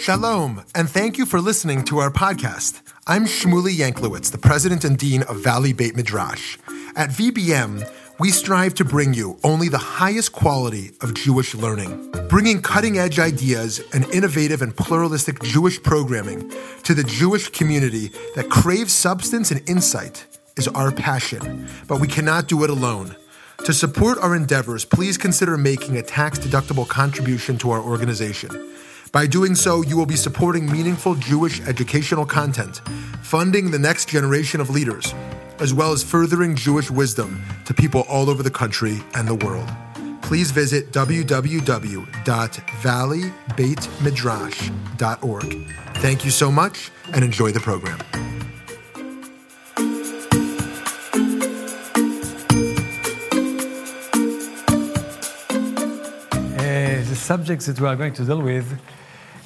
Shalom, and thank you for listening to our podcast. I'm Shmuly Yanklowitz, the president and dean of Valley Beit Midrash. At VBM, we strive to bring you only the highest quality of Jewish learning, bringing cutting edge ideas and innovative and pluralistic Jewish programming to the Jewish community that craves substance and insight is our passion, but we cannot do it alone. To support our endeavors, please consider making a tax deductible contribution to our organization. By doing so, you will be supporting meaningful Jewish educational content, funding the next generation of leaders, as well as furthering Jewish wisdom to people all over the country and the world. Please visit www.valleybeitmidrash.org. Thank you so much and enjoy the program. Uh, the subjects that we are going to deal with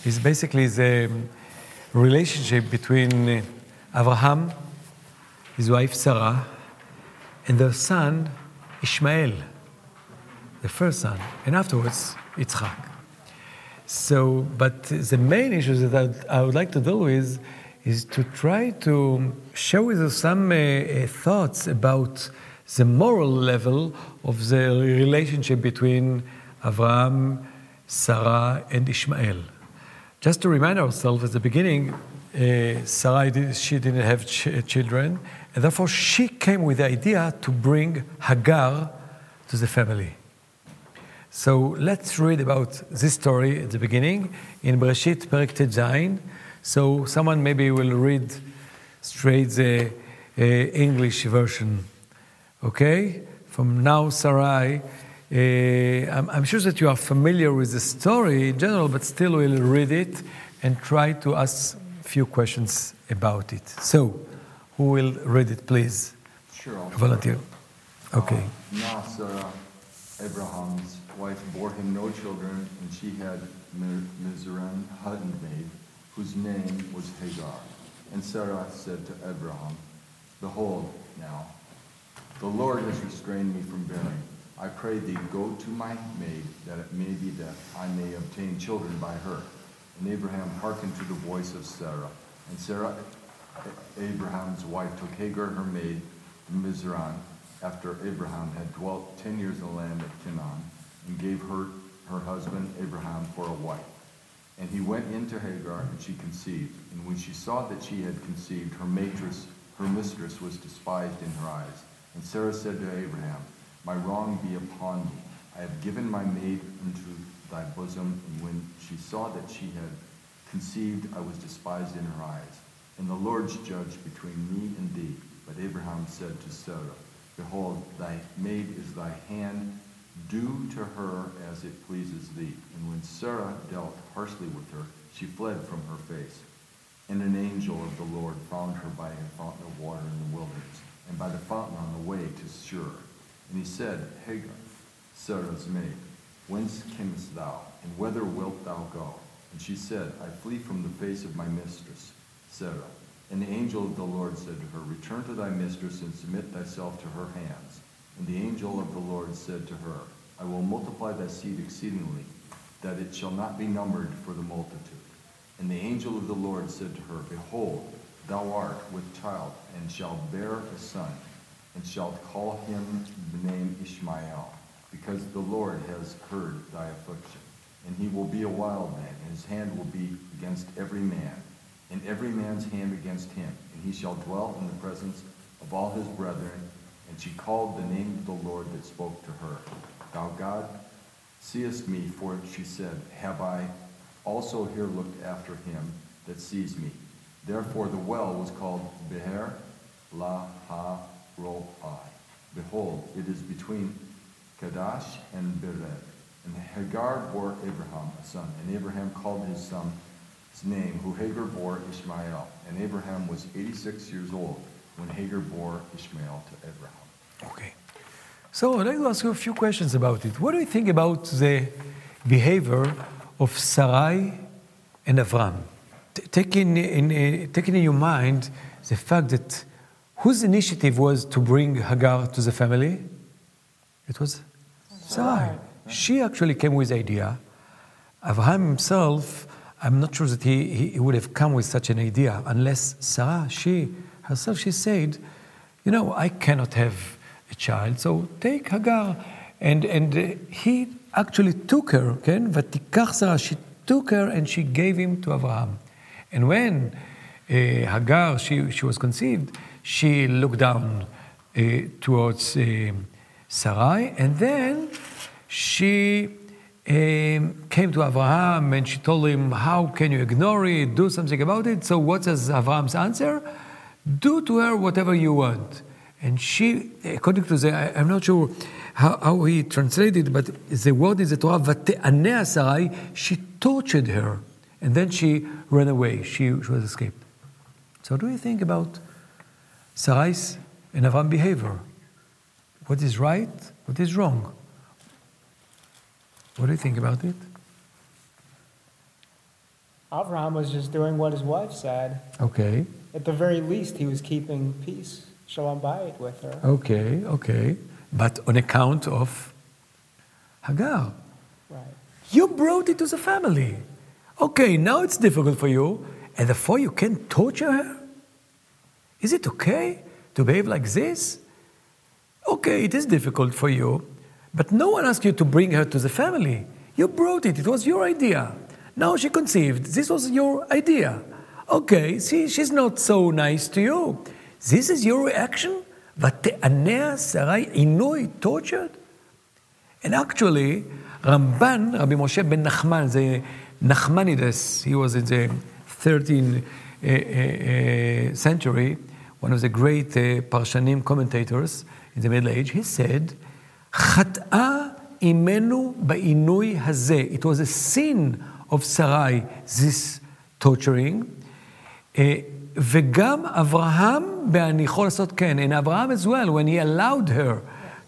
is basically the relationship between uh, Abraham, his wife Sarah, and their son Ishmael, the first son, and afterwards Yitzchak. So, but the main issue that I would like to deal with is to try to share with you some uh, uh, thoughts about the moral level of the relationship between Abraham, Sarah, and Ishmael. Just to remind ourselves, at the beginning, uh, Sarai did, she didn't have ch- children, and therefore she came with the idea to bring Hagar to the family. So let's read about this story at the beginning in Bereshit Perek Zayin. So someone maybe will read straight the uh, English version. Okay? From now Sarai. Uh, I'm, I'm, sure that you are familiar with the story in general, but still we'll read it and try to ask a few questions about it. So, who will read it, please? Sure. I'll Volunteer. Okay. Uh, now Sarah, Abraham's wife, bore him no children, and she had Mizraim handmaid, whose name was Hagar. And Sarah said to Abraham, Behold, now, the Lord has restrained me from bearing. I pray thee, go to my maid, that it may be that I may obtain children by her. And Abraham hearkened to the voice of Sarah. And Sarah, Abraham's wife, took Hagar, her maid, Mizraim, after Abraham had dwelt ten years in the land of Canaan, and gave her her husband Abraham for a wife. And he went into Hagar, and she conceived. And when she saw that she had conceived, her mistress, her mistress was despised in her eyes. And Sarah said to Abraham, My wrong be upon me. I have given my maid into thy bosom. And when she saw that she had conceived, I was despised in her eyes. And the Lord judged between me and thee. But Abraham said to Sarah, Behold, thy maid is thy hand. Do to her as it pleases thee. And when Sarah dealt harshly with her, she fled from her face. And an angel of the Lord found her by a fountain of water in the wilderness, and by the fountain on the way to Shur. And he said, Hagar, Sarah's maid, whence camest thou, and whither wilt thou go? And she said, I flee from the face of my mistress, Sarah. And the angel of the Lord said to her, Return to thy mistress and submit thyself to her hands. And the angel of the Lord said to her, I will multiply thy seed exceedingly, that it shall not be numbered for the multitude. And the angel of the Lord said to her, Behold, thou art with child, and shalt bear a son, and shalt call him the name Ishmael, because the Lord has heard thy affliction. And he will be a wild man, and his hand will be against every man, and every man's hand against him. And he shall dwell in the presence of all his brethren. And she called the name of the Lord that spoke to her. Thou God, seest me, for she said, Have I also here looked after him that sees me? Therefore the well was called Beher La Roi. Behold, it is between Kadesh and Bered. And Hagar bore Abraham a son, and Abraham called his son's name, who Hagar bore Ishmael. And Abraham was 86 years old when Hagar bore Ishmael to Abraham. Okay. So I'd like to ask you a few questions about it. What do you think about the behavior of Sarai and Avram? Taking, in, uh, taking in your mind the fact that Whose initiative was to bring Hagar to the family? It was Sarai. She actually came with the idea. Abraham himself, I'm not sure that he, he, would have come with such an idea unless Sarah, she herself, she said, You know, I cannot have a child, so take Hagar. And, and uh, he actually took her, okay? Vatikach Sarah, she took her and she gave him to Abraham. And when uh, Hagar, she, she was conceived, she looked down uh, towards uh, Sarai, and then she um, came to Abraham and she told him, How can you ignore it? Do something about it. So, what is Abraham's answer? Do to her whatever you want. And she, according to the, I, am not sure how, how, he translated, but the word is the Torah, Sarai, she tortured her. And then she ran away. She, she was escaped. So, do you think about Sarai's and Avram's behavior? What is right? What is wrong? What do you think about it? Avraham was just doing what his wife said. Okay. At the very least, he was keeping peace, shalom bayit, with her. Okay, okay. But on account of Hagar. Right. You brought it to the family. Okay, now it's difficult for you, and therefore you can torture her? Is it okay to behave like this? Okay, it is difficult for you, but no one asked you to bring her to the family. You brought it, it was your idea. Now she conceived, this was your idea. Okay, see, she's not so nice to you. This is your reaction? ותעניה שרי עינוי, tortured? And actually, Ramban, Rabbi Moshe ben Nachman, the Nachmanides, he was in the 13th uh, uh, century, one of the great uh, Parshanim commentators in the Middle Age, he said, חטאה imenu בעינוי הזה. It was a sin of Sarai, this torturing. וגם אברהם בהניחו לעשות כן. And Abraham as well, when he allowed her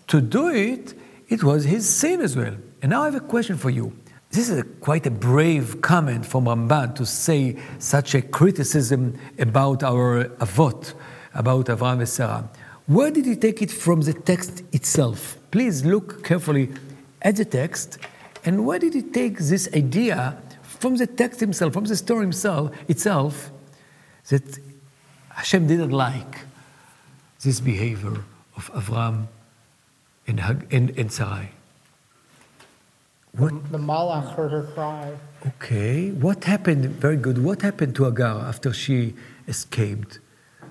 to do it, it was his sin as well. And now I have a question for you. This is a, quite a brave comment from Ramban to say such a criticism about our avot, about Avram and Sarah. Where did he take it from the text itself? Please look carefully at the text. And where did he take this idea from the text himself, from the story himself, itself, that Hashem didn't like this behavior of Avram and, and, and Sarai? What? The, the Malach heard her cry. Okay. What happened? Very good. What happened to Agar after she escaped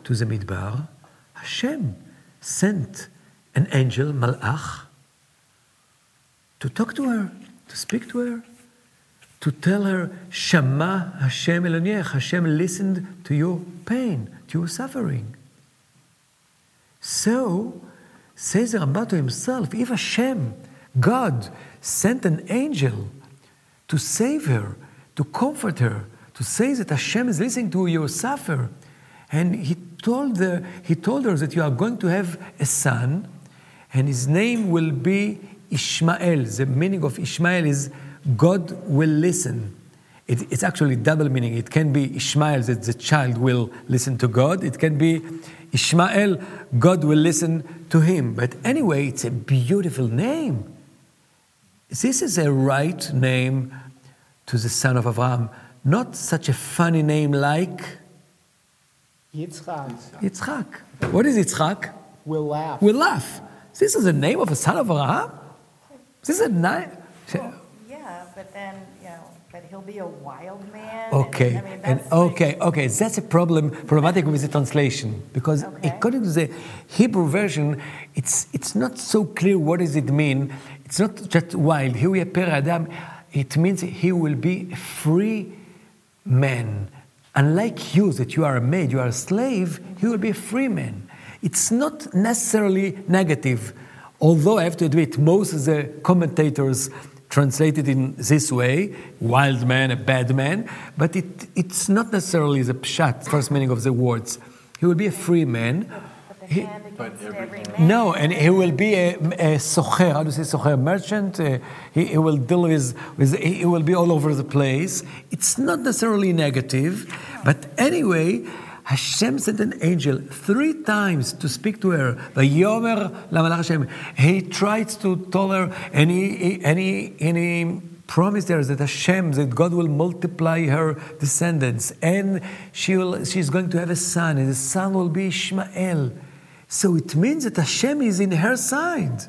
to the Midbar? Hashem sent an angel, Malach, to talk to her, to speak to her, to tell her, Shama Hashem Eloniech, Hashem listened to your pain, to your suffering. So, says Ramban to himself, if Hashem, God, sent an angel to save her, to comfort her, to say that Hashem is listening to your suffer, and he told, the, he told her that you are going to have a son, and his name will be Ishmael. The meaning of Ishmael is God will listen. It, it's actually double meaning. It can be Ishmael, that the child will listen to God. It can be Ishmael, God will listen to him. But anyway, it's a beautiful name. This is a right name to the son of Abraham, not such a funny name like Yitzchak. Yitzchak. What is Yitzchak? We'll laugh. We'll laugh. This is the name of a son of Abraham? This is a name. Well, yeah, but then, you know, but he'll be a wild man. Okay, and, I mean, and okay, like- okay. That's a problem, problematic with the translation because Okay. according to the Hebrew version, it's it's not so clear what does it mean. It's not just wild. Here we appear Adam. It means he will be a free man. Unlike you, that you are a maid, you are a slave. He will be a free man. It's not necessarily negative, although I have to admit most of the commentators translated in this way wild man, a bad man, but it, it's not necessarily the pshat, first meaning of the words. He will be a free man. But the He- hand every no, and he will be a, a socher, how do you say socher, merchant. Uh, he, he will deal with, with, he will be all over the place. It's not necessarily negative, but anyway, Hashem sent an angel three times to speak to her. Vayomer lamalach Hashem. He tried to tell her, and he, he- and he, and he promised her that Hashem, that God will multiply her descendants, and she will, she's going to have a son, and the son will be Ishmael. So it means that Hashem is in her side.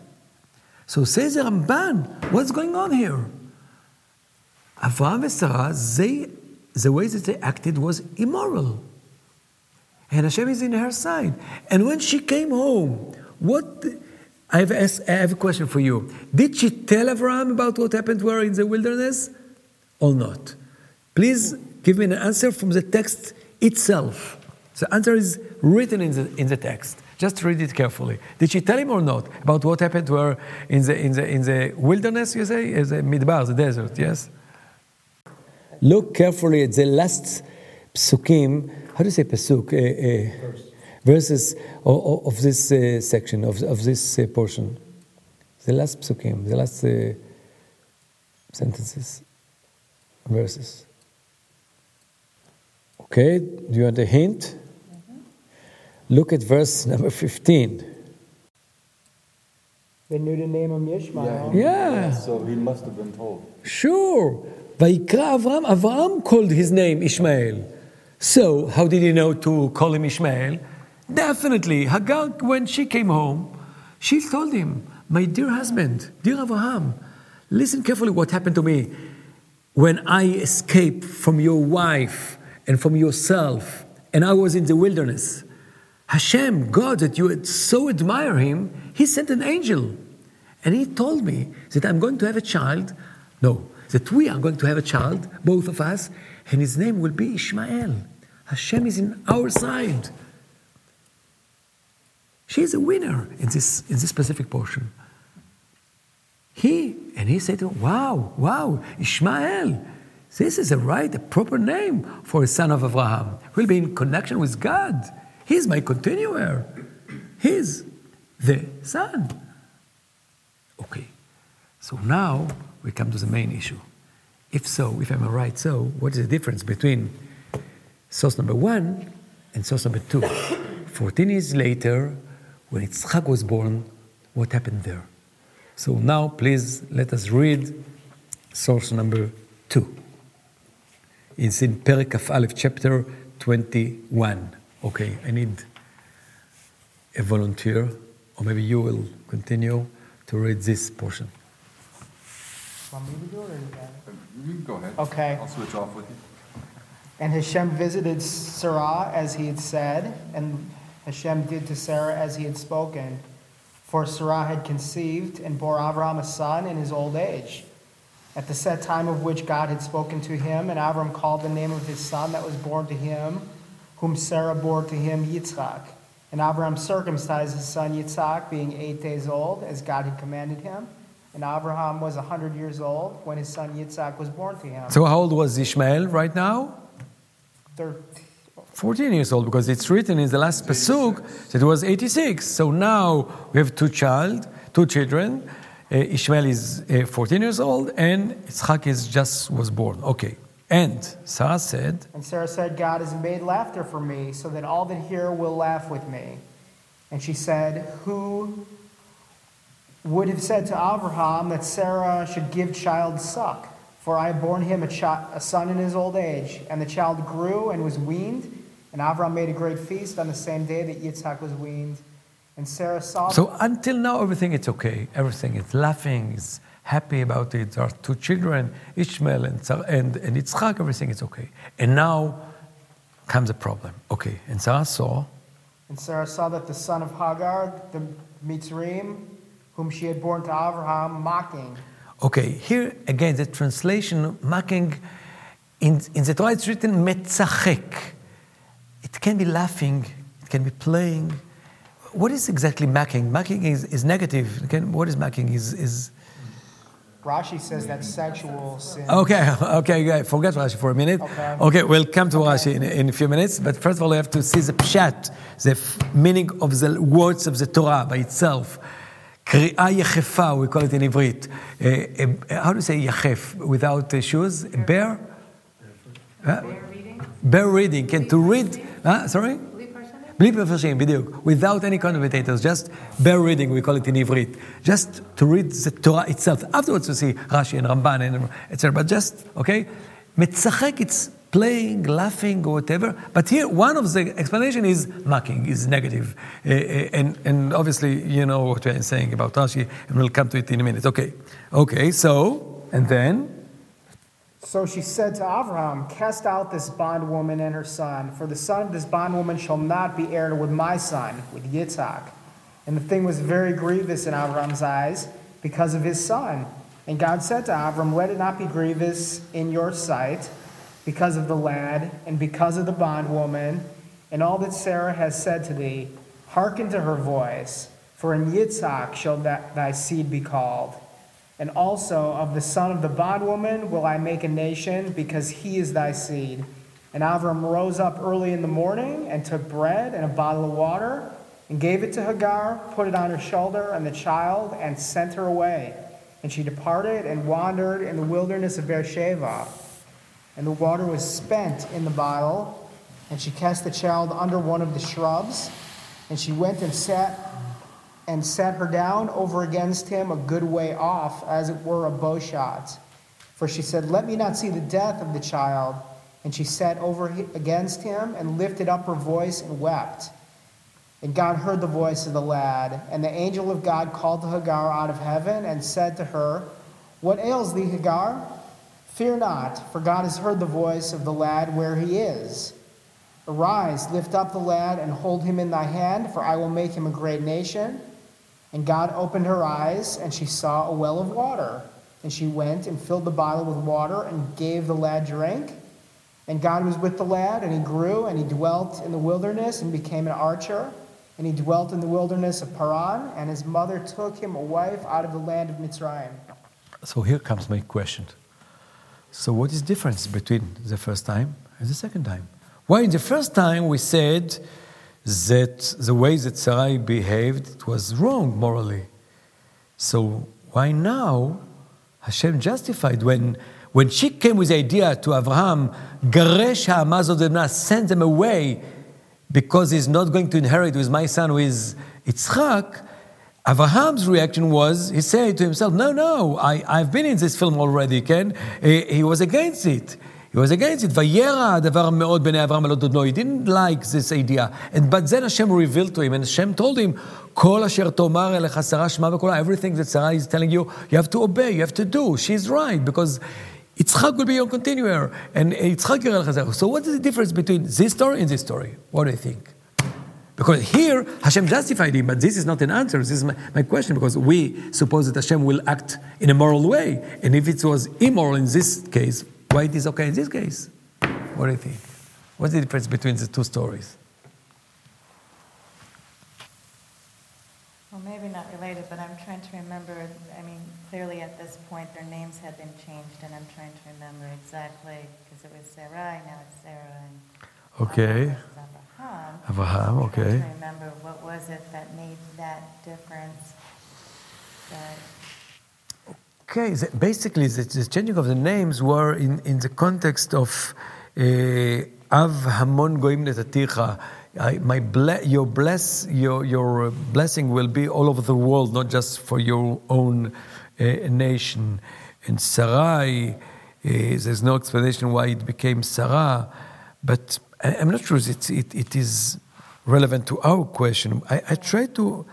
So says the Ramban, what's going on here? Avraham and Sarah, they, the way that they acted was immoral. And Hashem is in her side. And when she came home, what I have, asked, I have a question for you. Did she tell Abraham about what happened to her in the wilderness or not? Please give me an answer from the text itself. The answer is written in the, in the text. Just read it carefully. Did she tell him or not about what happened to her in the, in the, in the wilderness, you say? In the midbar, the desert, yes? Look carefully at the last psukim. How do you say pasuk? Uh, uh, verses of, of this uh, section, of, of this portion. The last psukim, the last sentences, verses. Okay, do you want a hint? Look at verse number 15. They knew to name him Ishmael. Yeah. yeah. So he must have been told. Sure. Vayikra Avram, Avram called his name Ishmael. So, how did he know to call him Ishmael? Definitely. Hagar, when she came home, she told him, My dear husband, dear Abraham, listen carefully what happened to me when I escaped from your wife and from yourself, and I was in the wilderness. Hashem, God, that you so admire him, he sent an angel. And he told me that I'm going to have a child. No, that we are going to have a child, both of us, and his name will be Ishmael. Hashem is in our side. She's a winner in this, in this specific portion. He, and he said to him, Wow, wow, Ishmael, this is a right, a proper name for a son of Abraham. Will be in connection with God. He's my continuer. He's the son. Okay, so now we come to the main issue. If so, if I'm right, so what is the difference between source number one and source number two? 14 years later, when Yitzchak was born, what happened there. So now, please let us read source number two. It's in Perek Aleph, chapter 21. Okay, I need a volunteer, or maybe you will continue to read this portion. Want me to do it or you? You go ahead. Okay. I'll switch off with you. And Hashem visited Sarah as he had said, and Hashem did to Sarah as he had spoken. For Sarah had conceived and bore Avram a son in his old age, at the set time of which God had spoken to him, and Avram called the name of his son that was born to him, whom Sarah bore to him Yitzchak. And Abraham circumcised his son Yitzchak, being eight days old, as God had commanded him. And Abraham was a hundred years old when his son Yitzchak was born to him. So how old was Ishmael right now? Thirteen. 14 years old because it's written in the last pasuk that it was 86. So now we have two child, two children. Uh, Ishmael is uh, 14 years old and Yitzchak is just was born. Okay. And Sarah said, And Sarah said, God has made laughter for me so that all that hear will laugh with me. And she said, Who would have said to Abraham that Sarah should give child suck? For I have borne him a, a son in his old age. And the child grew and was weaned. And Avram made a great feast on the same day that Yitzhak was weaned. And Sarah saw. So until now, everything is okay. Everything is laughing, is happy about it. There are two children, Ishmael and, and, and Yitzhak, everything is okay. And now comes a problem. Okay, and Sarah saw. And Sarah saw that the son of Hagar, the Mitzrayim, whom she had born to Abraham, mocking. Okay, here again, the translation, mocking, in, in the Torah it's written metzachek. It can be laughing, it can be playing. What is exactly mocking? Mocking is, is negative. Can, what is mocking? Is, is Rashi says that sexual sin. Okay, okay, forget Rashi for a minute. Okay, okay we'll come to okay. Rashi in, in, a few minutes. But first of all, we have to see the pshat, the meaning of the words of the Torah by itself. Kriya יחפה, we call it in Hebrew. Uh, uh, how do you say יחף? Without uh, shoes? Bare? Bare reading. Bare reading. Can to read? Huh? Sorry? בלי מפרשים, בדיוק. Without any commentators, just bare reading, we call it in עברית. Just to read the Torah itself. Afterwards you see Rashi and Ramban and etc. But just, okay? מצחק, it's playing, laughing, or whatever. But here, one of the explanation is mocking, is negative. Uh, and, and obviously, you know what we're saying about Rashi, and we'll come to it in a minute. Okay. Okay, so, and then? So she said to Abraham, Cast out this bondwoman and her son, for the son of this bondwoman shall not be heir with my son, with Yitzhak. And the thing was very grievous in Abraham's eyes because of his son. And God said to Abram, Let it not be grievous in your sight because of the lad and because of the bondwoman and all that Sarah has said to thee. Hearken to her voice, for in Yitzhak shall thy seed be called. And also of the son of the bondwoman will I make a nation, because he is thy seed. And Avram rose up early in the morning and took bread and a bottle of water and gave it to Hagar, put it on her shoulder and the child, and sent her away. And she departed and wandered in the wilderness of Beersheba. And the water was spent in the bottle, and she cast the child under one of the shrubs. And she went and sat and sat her down over against him a good way off, as it were a bow shot. For she said, Let me not see the death of the child. And she sat over against him and lifted up her voice and wept. And God heard the voice of the lad. And the angel of God called to Hagar out of heaven and said to her, What ails thee, Hagar? Fear not, for God has heard the voice of the lad where he is. Arise, lift up the lad, and hold him in thy hand, for I will make him a great nation. And God opened her eyes, and she saw a well of water. And she went and filled the bottle with water and gave the lad drink. And God was with the lad, and he grew, and he dwelt in the wilderness and became an archer. And he dwelt in the wilderness of Paran, and his mother took him a wife out of the land of Mitzrayim. So here comes my question. So what is the difference between the first time and the second time? Why in the first time we said that the way that Sarai behaved was wrong morally. So why now Hashem justified when when she came with the idea to Abraham, Garesh Ha'amazot send them away because he's not going to inherit with my son is Yitzchak, Abraham's reaction was, he said to himself, no, no, I, I've been in this film already, Ken. He, he was against it. He was against it. Vayera davar meod bnei Avram alot no. He didn't like this idea. And but then Hashem revealed to him, and Hashem told him, Kol asher tomar elecha Sarah shema. Everything that Sarah is telling you, you have to obey. You have to do. She's right because. Yitzchak will be your continuer, and Yitzchak Yerel Chazar. So, what is the difference between this story and this story? What do you think? Because here Hashem justified him, but this is not an answer. This is my, my, question because we suppose that Hashem will act in a moral way, and if it was immoral in this case, why it is okay in this case? What do you think? What's the difference between the two stories? Well, maybe not related, but I'm trying to remember. I mean, clearly at this point their names had been changed, and I'm trying to remember exactly because it was Sarai, now it's Sarah. And okay. Abraham. Abraham, okay. I'm trying to remember what was it that made that difference. That Okay, the, basically the, the, changing of the names were in, in the context of uh, Av Hamon Goim Netaticha. My ble- your bless your your blessing will be all over the world, not just for your own uh, nation. And Sarai, uh, there's no explanation why it became Sarah, but I, am not sure it, it, it is relevant to our question. I, I try to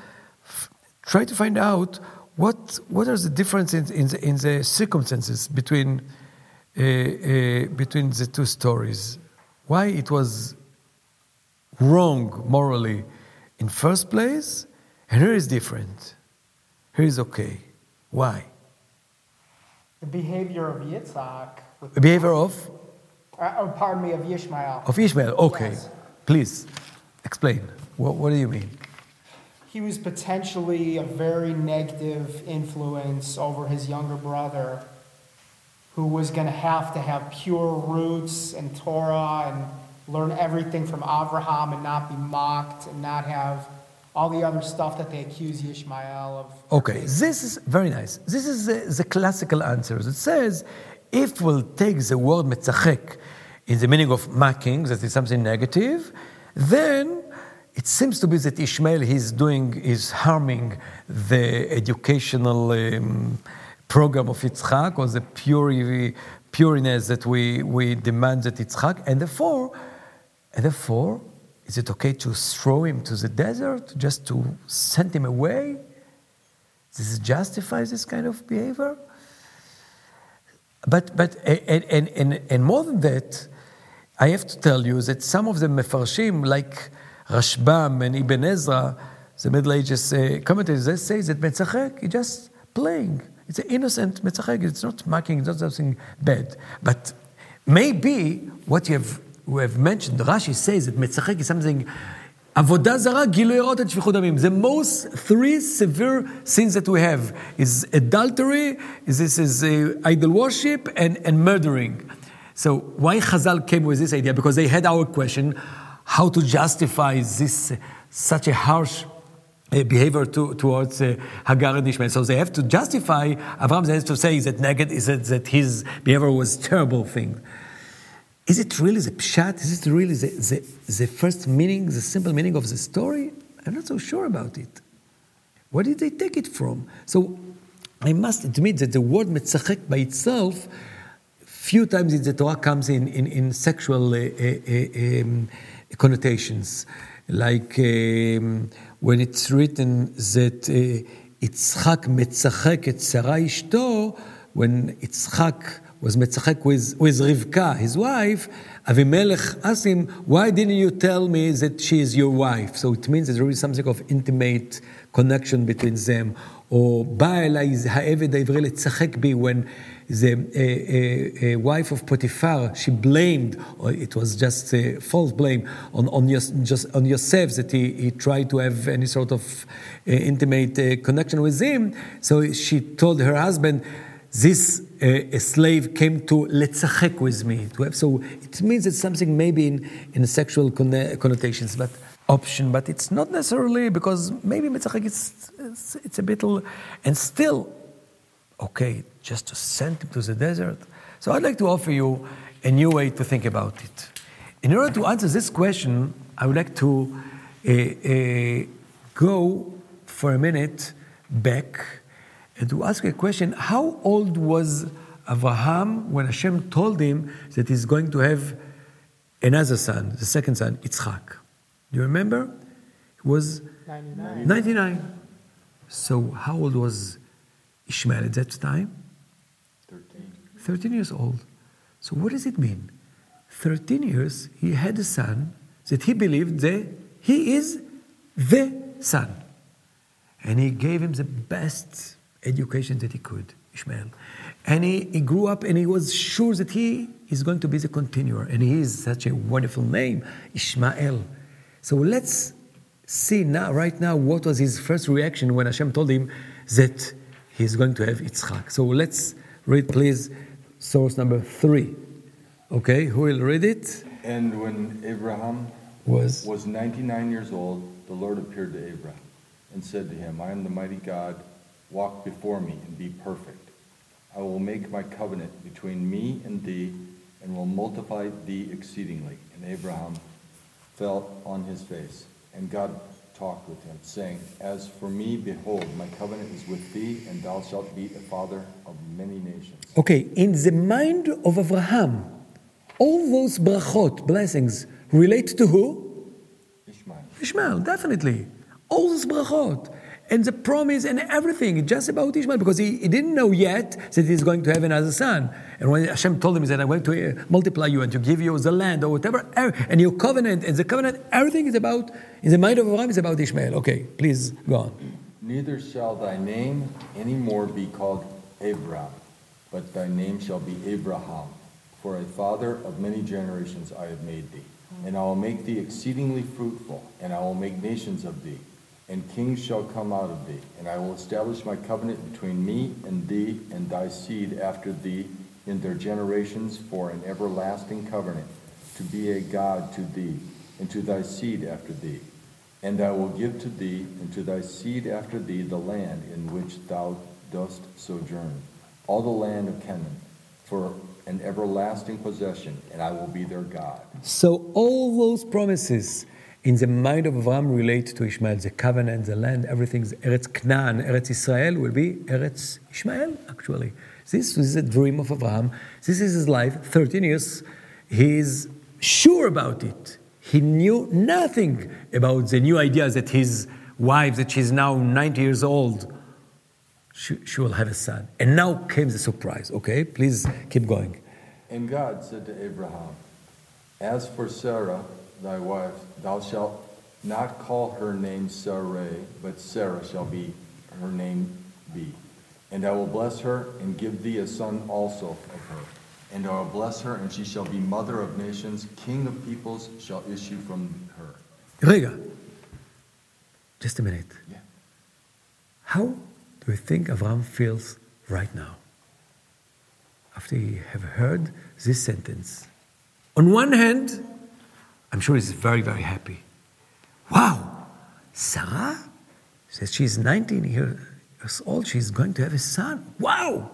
f- try to find out what, what are the differences in, in, the, in the circumstances between, uh, uh, between the two stories? Why it was wrong morally in first place, and here is different. Here is okay. Why? The behavior of Yitzhak. The behavior of? Uh, oh, pardon me, of Ishmael. Of Ishmael, okay. Yes. Please, explain. What, what do you mean? He was potentially a very negative influence over his younger brother, who was going to have to have pure roots and Torah and learn everything from Avraham and not be mocked and not have all the other stuff that they accuse Ishmael of. Okay, this is very nice. This is the, the classical answer. It says, if we'll take the word metzachek in the meaning of mocking, that is something negative, then it seems to be that Ishmael is doing is harming the educational um, program of Yitzchak or the pure, pureness that we, we demand that Yitzchak, and therefore, and therefore, is it okay to throw him to the desert, just to send him away? This justifies this kind of behavior? But, but and, and, and, and more than that, I have to tell you that some of the mefarshim, like Rashbam and Ibn Ezra, the Middle Ages uh, commentators, they say that Metzachek is just playing. It's an innocent Metzachek. It's not marking, it's not something bad. But maybe what you have, we have mentioned, Rashi says that Metzachek is something עבודה זרה, גילוי ערות and שפיכות דמים. The most three severe sins that we have is adultery, is this is uh, idol worship, and, and murdering. So why Chazal came with this idea? Because they had our question, how to justify this uh, such a harsh uh, behavior to, towards uh, Hagar and Ishmael. So they have to justify, Abraham has to say that negative, is that, that his behavior was terrible thing. Is it really the pshat? Is it really the, the, the first meaning, the simple meaning of the story? I'm not so sure about it. Where did they take it from? So I must admit that the word metzachek by itself, few times in the Torah comes in, in, in sexual uh, uh, uh um, connotations. Like um, when it's written that uh, Yitzchak metzachek et Sarah ishto, when Yitzchak was Metzachek with, with Rivka, his wife, Avimelech asked him, Why didn't you tell me that she is your wife? So it means there's really something of intimate connection between them. Or בא אליי העבד העברי לצחק בי, when the uh, uh, wife of Potiphar, she blamed, it was just a false blame, on, on, Yos, just, on Yosef that he, he tried to have any sort of uh, intimate uh, connection with him. So she told her husband, this uh, slave came to letzachek with me. So it means it's something maybe in, in sexual connotations, but option, but it's not necessarily because maybe metzachek is it's, it's a bit, and still, okay, just to send him to the desert. So I'd like to offer you a new way to think about it. In order to answer this question, I would like to uh, uh, go for a minute back and to ask a question how old was Abraham when Hashem told him that he's going to have another son, the second son, Yitzchak? Do you remember? He was 99. 99. So, how old was Ishmael at that time? 13. 13 years old. So, what does it mean? 13 years, he had a son that he believed that he is the son. And he gave him the best education that he could, Ishmael. And he, he grew up and he was sure that he is going to be the continuer. And he is such a wonderful name, Ishmael. So let's see now, right now, what was his first reaction when Hashem told him that he's going to have Yitzchak. So let's read, please, source number three. Okay, who will read it? And when Abraham was, was 99 years old, the Lord appeared to Abraham and said to him, I am the mighty God Walk before me and be perfect. I will make my covenant between me and thee, and will multiply thee exceedingly. And Abraham fell on his face, and God talked with him, saying, As for me, behold, my covenant is with thee, and thou shalt be a father of many nations. Okay, in the mind of Abraham, all those brachot, blessings, relate to who? Ishmael. Ishmael, definitely. All those brachot and the promise and everything just about Ishmael because he, he, didn't know yet that he's going to have another son. And when Hashem told him that I'm going to uh, multiply you and to give you the land or whatever, and your covenant and the covenant, everything is about, in the mind of Abraham, is about Ishmael. Okay, please go on. Neither shall thy name any more be called Abram, but thy name shall be Abraham. For a father of many generations I have made thee. And I will make thee exceedingly fruitful, and I will make nations of thee and kings shall come out of thee. And I will establish my covenant between me and thee and thy seed after thee in their generations for an everlasting covenant, to be a God to thee and to thy seed after thee. And I will give to thee and to thy seed after thee the land in which thou dost sojourn, all the land of Canaan, for an everlasting possession, and I will be their God. So all those promises in the mind of Abraham relate to Ishmael. The covenant, the land, everything. Eretz Canaan, Eretz Israel will be Eretz Ishmael, actually. This is a dream of Abraham. This is his life, 13 years. He's sure about it. He knew nothing about the new idea that his wife, that she's now 90 years old, she, she will have a son. And now came the surprise. Okay, please keep going. And God said to Abraham, As for Sarah, thy wife, thou shalt not call her name Sarai, but Sarah shall be her name be. And I will bless her and give thee a son also of her. And I will bless her, and she shall be mother of nations, king of peoples shall issue from her. Rega, just a minute. Yeah. How do you think Abraham feels right now? After he have heard this sentence. On one hand, I'm sure he's very, very happy. Wow, Sarah says she's 19 years old, she's going to have a son. Wow!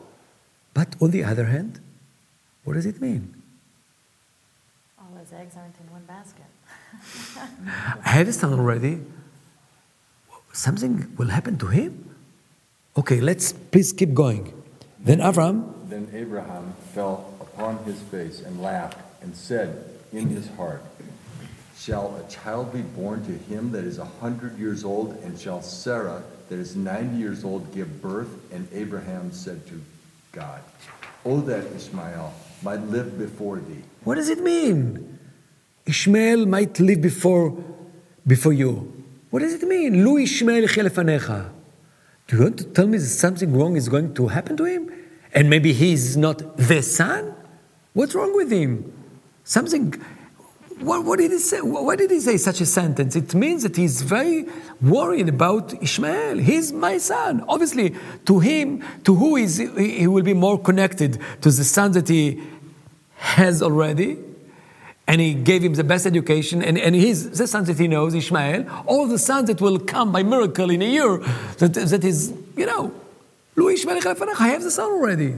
But on the other hand, what does it mean? All his eggs aren't in one basket. I have a son already. Something will happen to him? Okay, let's please keep going. Then Avram, Then Abraham fell upon his face and laughed and said in his heart, shall a child be born to him that is a hundred years old, and shall Sarah that is ninety years old give birth? And Abraham said to God, "Oh, that Ishmael might live before thee. What does it mean? Ishmael might live before, before you. What does it mean? Lu Ishmael lefanecha. Do you want to tell me that something wrong is going to happen to him? And maybe he's not the son? What's wrong with him? Something what, what did he say? Why did he say such a sentence? It means that he's very worried about Ishmael. He's my son. Obviously, to him, to who is he will be more connected to the son that he has already, and he gave him the best education, and, and he's the sons that he knows, Ishmael, all the sons that will come by miracle in a year, that, that is, you know, I have the son already.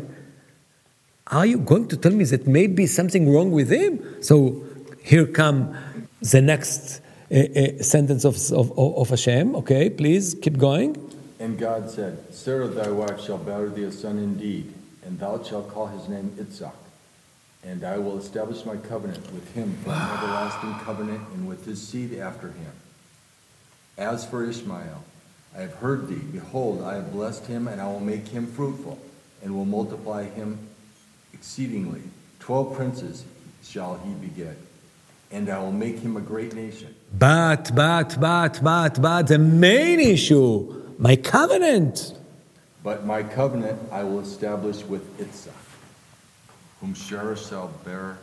Are you going to tell me that maybe something wrong with him? So here come the next uh, uh, sentence of, of, of Hashem. Okay, please keep going. And God said, Sarah thy wife shall bear thee a son indeed, and thou shalt call his name Itzhak. And I will establish my covenant with him for an everlasting covenant, and with his seed after him. As for Ishmael, I have heard thee. Behold, I have blessed him, and I will make him fruitful, and will multiply him exceedingly. Twelve princes shall he beget, and I will make him a great nation. But, but, but, but, but, the main issue, my covenant. But my covenant I will establish with Itzhak, whom Sarah shall bear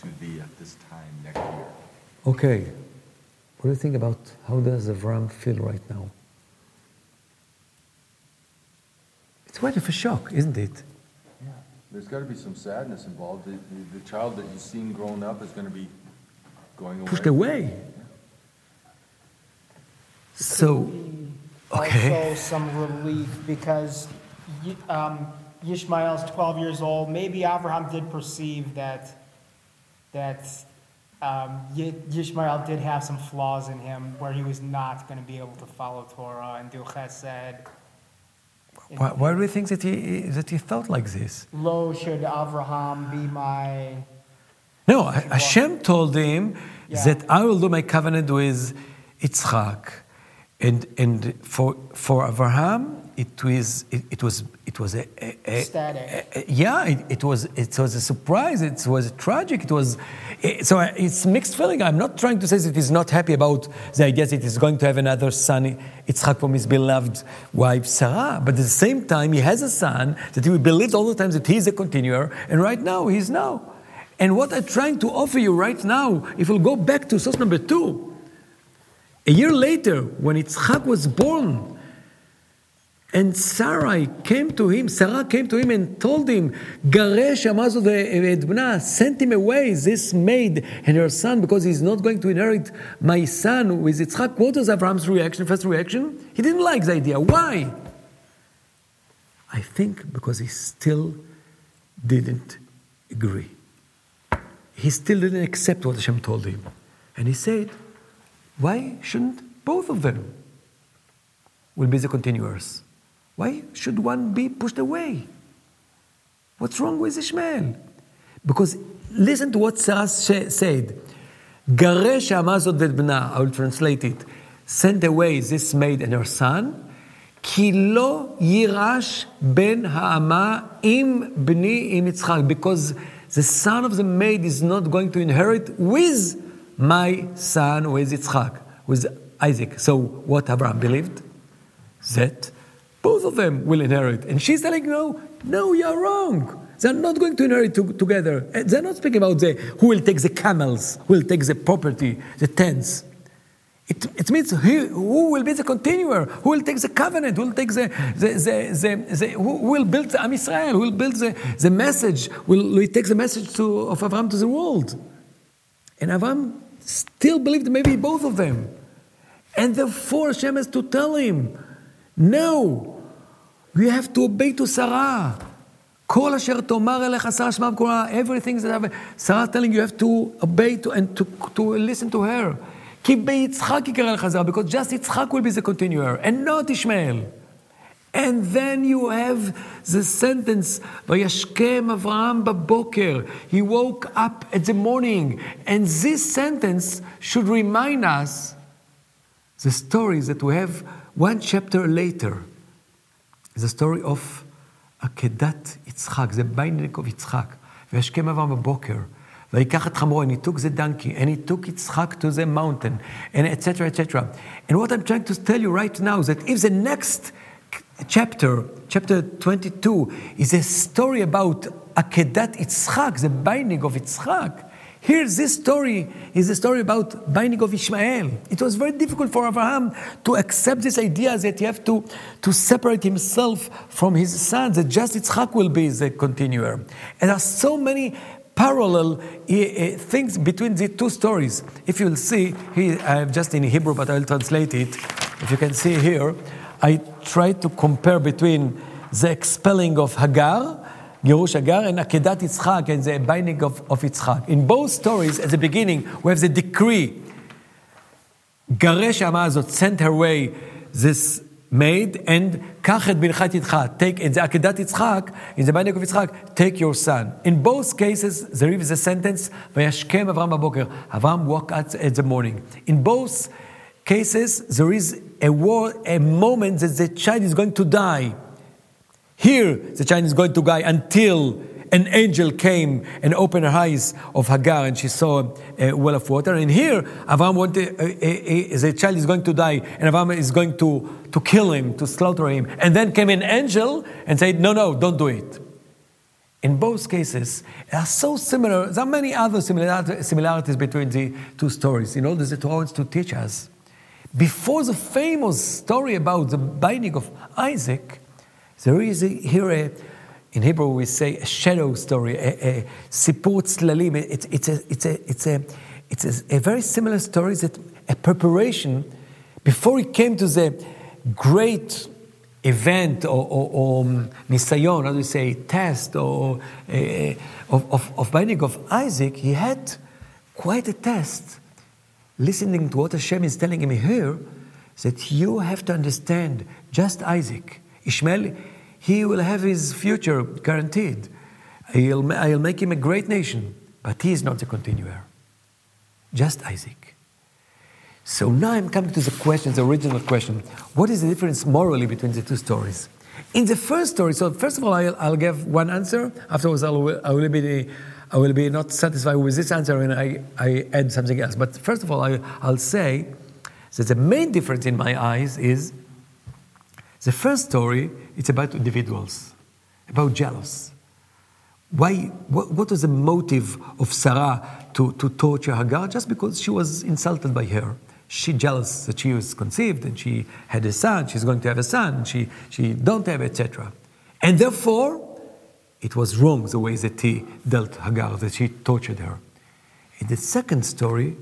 to thee at this time next year. Okay, what do you think about how does Avram feel right now? It's quite of a shock, isn't it? Yeah. There's got to be some sadness involved. The, the, the child that you've seen growing up is going to be going away. Pushed away. So, okay. Also, some relief because Yi- um, Yishmael's 12 years old. Maybe Abraham did perceive that that um, Yi- Yishmael did have some flaws in him, where he was not going to be able to follow Torah and do Chesed. Why, why do you think that he, that he thought like this? Lo, should Abraham be my No, Hashem told him Yeah. that I will do my covenant with Yitzchak. And, and for, for Abraham, it was, it, it was, it was a, a, a, a- yeah, it, it, was, it was a surprise. It was tragic. It was, so it's mixed feeling. I'm not trying to say that he's not happy about the idea that he's going to have another son, Yitzchak, from his beloved wife Sarah. But at the same time, he has a son that he believed all the time that he's a continuer, and right now he's now. And what I'm trying to offer you right now, if we'll go back to source number two, a year later, when Yitzchak was born, and Sarai came to him, Sarah came to him and told him, Garesh sent him away, this maid and her son, because he's not going to inherit my son with Yitzchak. What was Abraham's reaction, first reaction? He didn't like the idea. Why? I think because he still didn't agree He still didn't accept what Hashem told him. And he said, why shouldn't both of them will be the continuers? Why should one be pushed away? What's wrong with Ishmael? Because listen to what Sarah said. Garesh Amazot bna, I will translate it. Send away this maid and her son, כי לא יירש בן האמה עם בני עם יצחק, because the son of the maid is not going to inherit with my son, with Yitzchak, with Isaac. So what Abraham believed? That both of them will inherit. And she's telling, no, no, you're wrong. They're not going to inherit to, together. They're not speaking about the, who will take the camels, who will take the property, the tents. It, it means he, who will be the continuer, who will take the covenant, who will take the, the, the, the, the who will build the Am Yisrael, who will build the, the message, will, will take the message to, of Abraham to the world. And Abraham still believed maybe both of them. And therefore Hashem has to tell him, no, you have to obey to Sarah. כל אשר תאמר אליך שרה שמע בקולה, everything that Sarah telling you have to obey to, and to, to listen to her. כי ביצחק יקרא לך זרע, because just יצחק will be the continuer, and not Ishmael. And then you have the sentence, וישכם אברהם בבוקר. He woke up at the morning. And this sentence should remind us the stories that we have one chapter later. The story of עקדת יצחק, זה ביינדק of יצחק. וישכם אברהם בבוקר. ויקח את חמורו, and he took the donkey, and he took Yitzchak to the mountain, and etc., etc. And what I'm trying to tell you right now is that if the next chapter, chapter 22, is a story about Akedat Yitzchak, the binding of Yitzchak, here, this story is a story about binding of Ishmael. It was very difficult for Abraham to accept this idea that he have to, to separate himself from his sons, that just Yitzchak will be the continuer. And there are so many parallel uh, things between the two stories. If you'll see, here, I have just in Hebrew, but I'll translate it. If you can see here, I try to compare between the expelling of Hagar, Yerush Hagar, and Akedat Yitzchak, and the binding of, of Yitzchak. In both stories, at the beginning, we have the decree. Garesh Amazot sent her way this made and kachet et yitzchak, take in the akedat yitzchak, in the binding of yitzchak, take your son. In both cases, there is a sentence, vayashkem Avram aboker, Avram woke at, at the morning. In both cases, there is a, war, a moment that the child is going to die. Here, the child is going to die until an angel came and opened her eyes of Hagar and she saw a well of water. And here, Avram wanted, the child is going to die and Avram is going to, to kill him, to slaughter him. And then came an angel and said, No, no, don't do it. In both cases, they are so similar. There are many other similarities between the two stories. In order the Torah wants to teach us. Before the famous story about the binding of Isaac, there is a, here a, in Hebrew, we say a shadow story, a sipur. It's, it's, a, it's, a, it's, a, it's a, a, very similar story, that a preparation before he came to the great event or, or, or um, nisayon, do you say, test or uh, of, of, of binding of Isaac, he had quite a test. Listening to what Hashem is telling him here, that you have to understand just Isaac. Ishmael he will have his future guaranteed. I'll, I'll make him a great nation, but he is not the continuer. Just Isaac. So now I'm coming to the question, the original question. What is the difference morally between the two stories? In the first story, so first of all, I'll, I'll give one answer. Afterwards, I will, I will, be, I will be not satisfied with this answer and I, I add something else. But first of all, I, I'll say that the main difference in my eyes is the first story, it's about individuals, about jealous. Why, what, what was the motive of Sarah to, to torture Hagar? Just because she was insulted by her. She jealous that she was conceived and she had a son, she's going to have a son, she, she don't have, etc. And therefore, it was wrong the way that he dealt Hagar, that she tortured her. In the second story,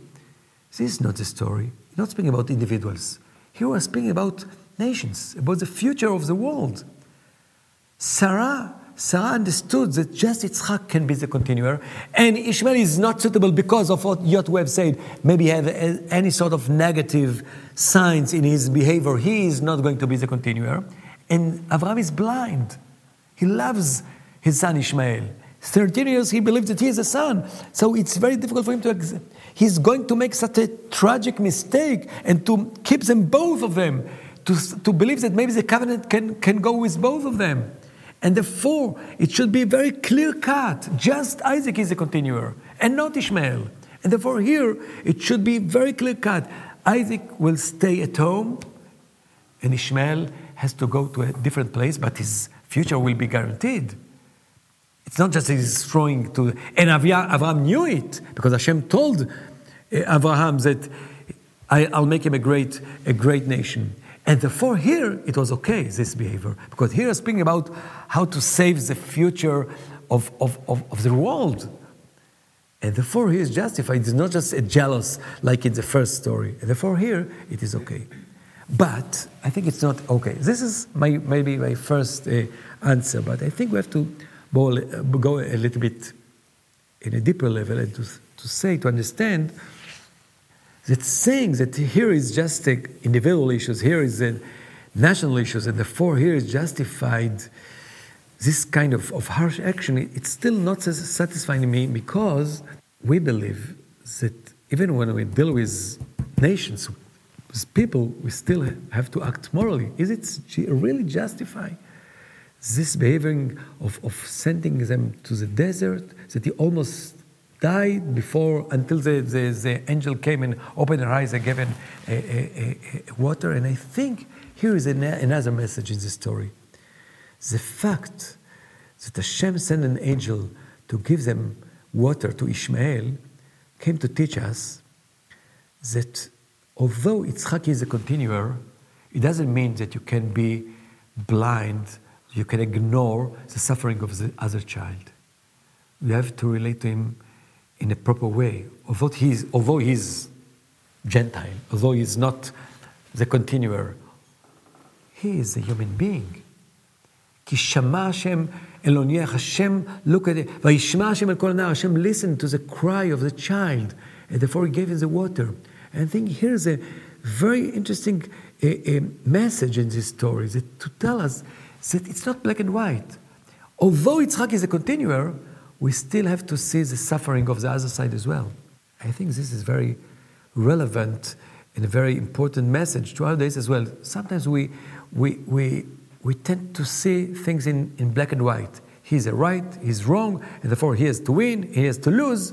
this is not a story. not speaking about individuals. Here we're speaking about nations, about the future of the world. Sarah Sarah understood that just Yitzchak can be the continuer, and Ishmael is not suitable because of what Yot have said. Maybe have any sort of negative signs in his behavior. He is not going to be the continuer. And Abraham is blind. He loves his son Ishmael. 13 years he believes that he is a son. So it's very difficult for him to. He's going to make such a tragic mistake and to keep them, both of them, to, to believe that maybe the covenant can, can go with both of them. And therefore, it should be very clear cut. Just Isaac is a continuer and not Ishmael. And therefore, here, it should be very clear cut. Isaac will stay at home, and Ishmael has to go to a different place, but his future will be guaranteed. It's not just he's throwing to, and Abraham knew it because Hashem told uh, Abraham that I, will make him a great, a great nation. And therefore, here it was okay, this behavior, because here is speaking about how to save the future of, of, of, of the world. And therefore, he is justified. It's not just a jealous like in the first story. And therefore, here it is okay. But I think it's not okay. This is my, maybe my first uh, answer, but I think we have to go, go a little bit in a deeper level and to, to say, to understand that saying that here is just individual issues, here is a national issues, and therefore here is justified this kind of, of harsh action, it's still not satisfying me because we believe that even when we deal with nations, with people, we still have to act morally. Is it really justify this behaving of, of sending them to the desert that he almost died before until the, the, the angel came and opened her eyes and gave him a, a, a, water. And I think here is another message in the story. The fact that Hashem sent an angel to give them water to Ishmael came to teach us that although Yitzchak is a continuer, it doesn't mean that you can be blind, you can ignore the suffering of the other child. You have to relate to him in a proper way. Although he's, although he's Gentile, although he's not the continuer, he is a human being. כי שמע השם אלוניך, Hashem look at it, וישמע השם אל כל הנער, Hashem listened to the cry of the child, and therefore he gave him the water. And I think here's a very interesting a, a message in this story that to tell us that it's not black and white. Although Yitzchak is a continuer, we still have to see the suffering of the other side as well. I think this is very relevant and a very important message to our days as well. Sometimes we, we, we, we tend to see things in, in black and white. He's a right, he's wrong, and therefore he has to win, he has to lose.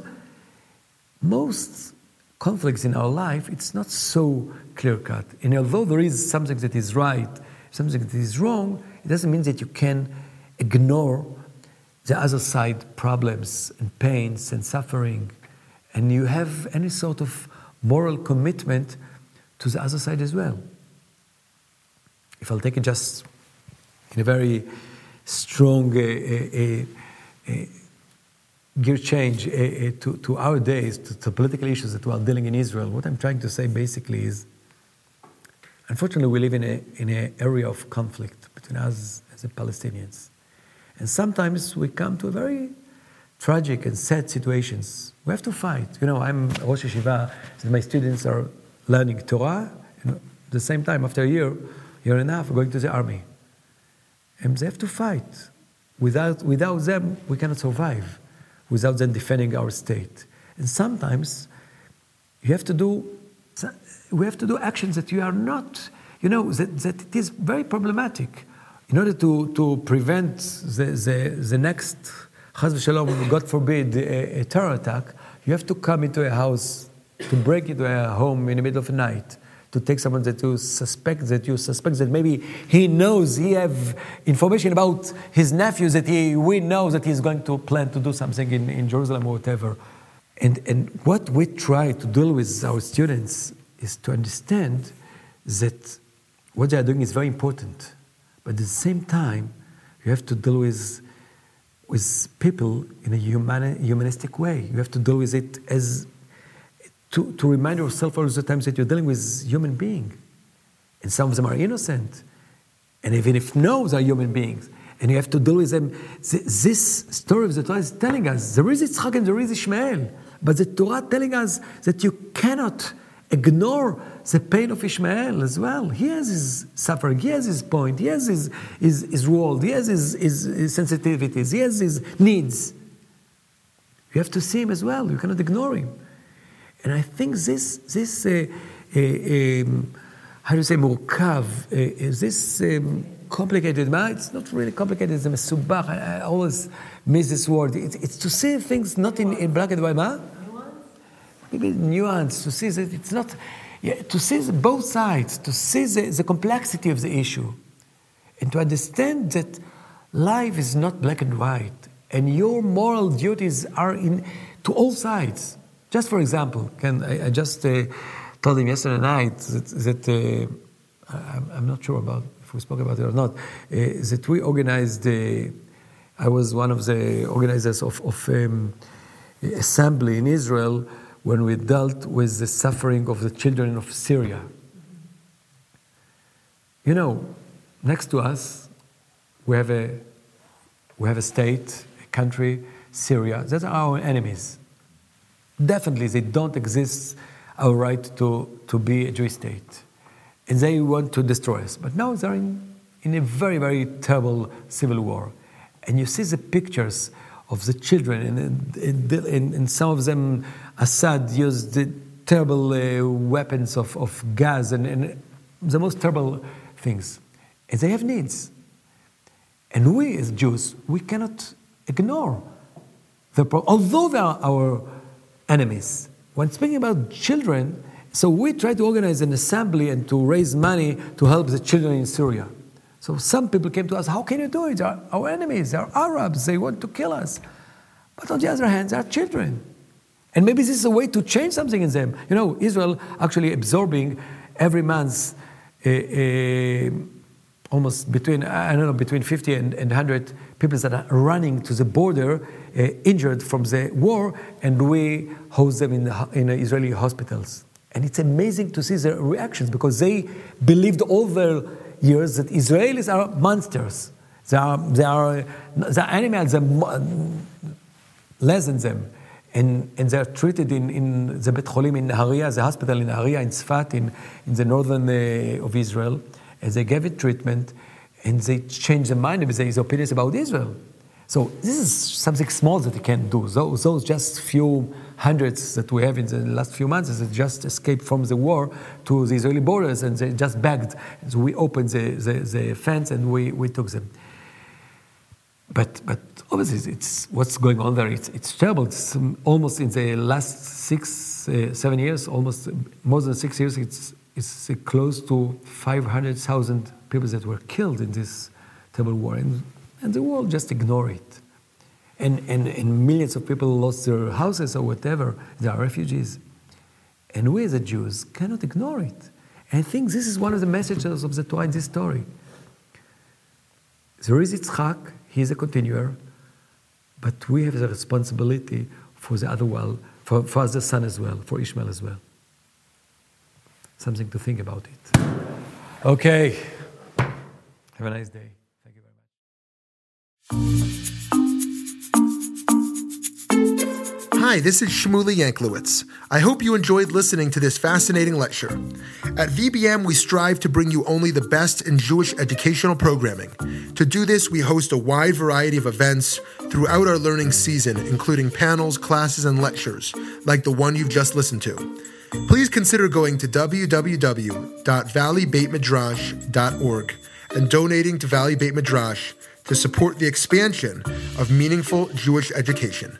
Most conflicts in our life, it's not so clear cut. And although there is something that is right, something that is wrong, it doesn't mean that you can ignore the other side problems and pains and suffering, and you have any sort of moral commitment to the other side as well. If I'll take it just in a very strong uh, uh, uh, gear change to, to our days, to, to political issues that we are dealing in Israel, what I'm trying to say basically is unfortunately, we live in an in a area of conflict between us as the Palestinians. And sometimes we come to very tragic and sad situations. We have to fight. You know, I'm Rosh Yeshiva, so my students are learning Torah, and at the same time, after a year, and a half, going to the army. And they have to fight. Without, without them, we cannot survive, without them defending our state. And sometimes you have to do, we have to do actions that you are not, you know, that, that it is very problematic in order to, to prevent the, the, the next, Shalom, God forbid, a, a, terror attack, you have to come into a house, to break into a home in the middle of the night, to take someone that you suspect that you suspect that maybe he knows he have information about his nephews that he we know that he's going to plan to do something in, in Jerusalem or whatever. And and what we try to deal with our students is to understand that what they are doing is very important. But at the same time, you have to deal with, with people in a human, humanistic way. You have to deal with it as to, to remind yourself all the times that you're dealing with human beings. And some of them are innocent. And even if no, they're human beings. and you have to deal with them. This story of the Torah is telling us there is Yitzchak and there is Ishmael, but the Torah telling us that you cannot ignore the pain of Ishmael as well. He has his suffering, he has his point, he has his, his, his world, he has his, his, his sensitivities, he has his needs. You have to see him as well, you cannot ignore him. And I think this, this uh, uh, um, how do you say, murkav, uh, is this um, complicated? It's not really complicated, it's a mesubach. I, I always miss this word. It's, it's to see things not in, in black and white. Ma? Maybe nuance, to see that it's not, yeah, to see both sides, to see the, the complexity of the issue, and to understand that life is not black and white, and your moral duties are in to all sides. Just for example, can I, I just uh, told him yesterday night that, that uh, I'm, I'm, not sure about if we spoke about it or not, uh, that we organized. Uh, I was one of the organizers of, of um, assembly in Israel when we dealt with the suffering of the children of Syria. You know, next to us, we have a we have a state, a country, Syria. Those are our enemies. Definitely, they don't exist our right to, to be a Jewish state. And they want to destroy us. But now they're in, in a very, very terrible civil war. And you see the pictures of the children, and, and, and, and some of them, Assad used the terrible uh, weapons of, of gas and, and the most terrible things. And they have needs. And we, as Jews, we cannot ignore the although they are our enemies. When speaking about children, so we try to organize an assembly and to raise money to help the children in Syria. So some people came to us, how can you do it? They're our enemies, they're Arabs, they want to kill us. But on the other hand, they're children. And maybe this is a way to change something in them. You know, Israel actually absorbing every month uh, uh, almost between, I don't know, between 50 and, and 100 people that are running to the border uh, injured from the war, and we host them in, in Israeli hospitals. And it's amazing to see their reactions because they believed all their years that Israelis are monsters. They are, they are, they are animals, are less than them. And, and they're treated in, in the Bet Cholim in Nahariya, the hospital in Nahariya, in Tzfat, in, in the northern uh, of Israel. And they gave it treatment, and they changed their mind with their opinions about Israel. So this is something small that they can do. Those, those just few hundreds that we have in the last few months that just escaped from the war to the Israeli borders and they just begged. So we opened the, the, the fence and we, we took them. But, but obviously, it's, what's going on there, it's, it's terrible. It's almost in the last six, uh, seven years, almost more than six years, it's, it's close to 500,000 people that were killed in this terrible war. And and the world just ignore it. And, and, and millions of people lost their houses or whatever. They are refugees. And we the Jews cannot ignore it. And I think this is one of the messages of the Torah in this story. There is Yitzchak, he is a continuer, but we have the responsibility for the other world, for, for the son as well, for Ishmael as well. Something to think about it. Okay. Have a nice day. Hi, this is Shmuly Yanklowitz. I hope you enjoyed listening to this fascinating lecture. At VBM, we strive to bring you only the best in Jewish educational programming. To do this, we host a wide variety of events throughout our learning season, including panels, classes, and lectures, like the one you've just listened to. Please consider going to www.valleybeitmidrash.org and donating to Valley Beit Midrash to support the expansion of meaningful Jewish education.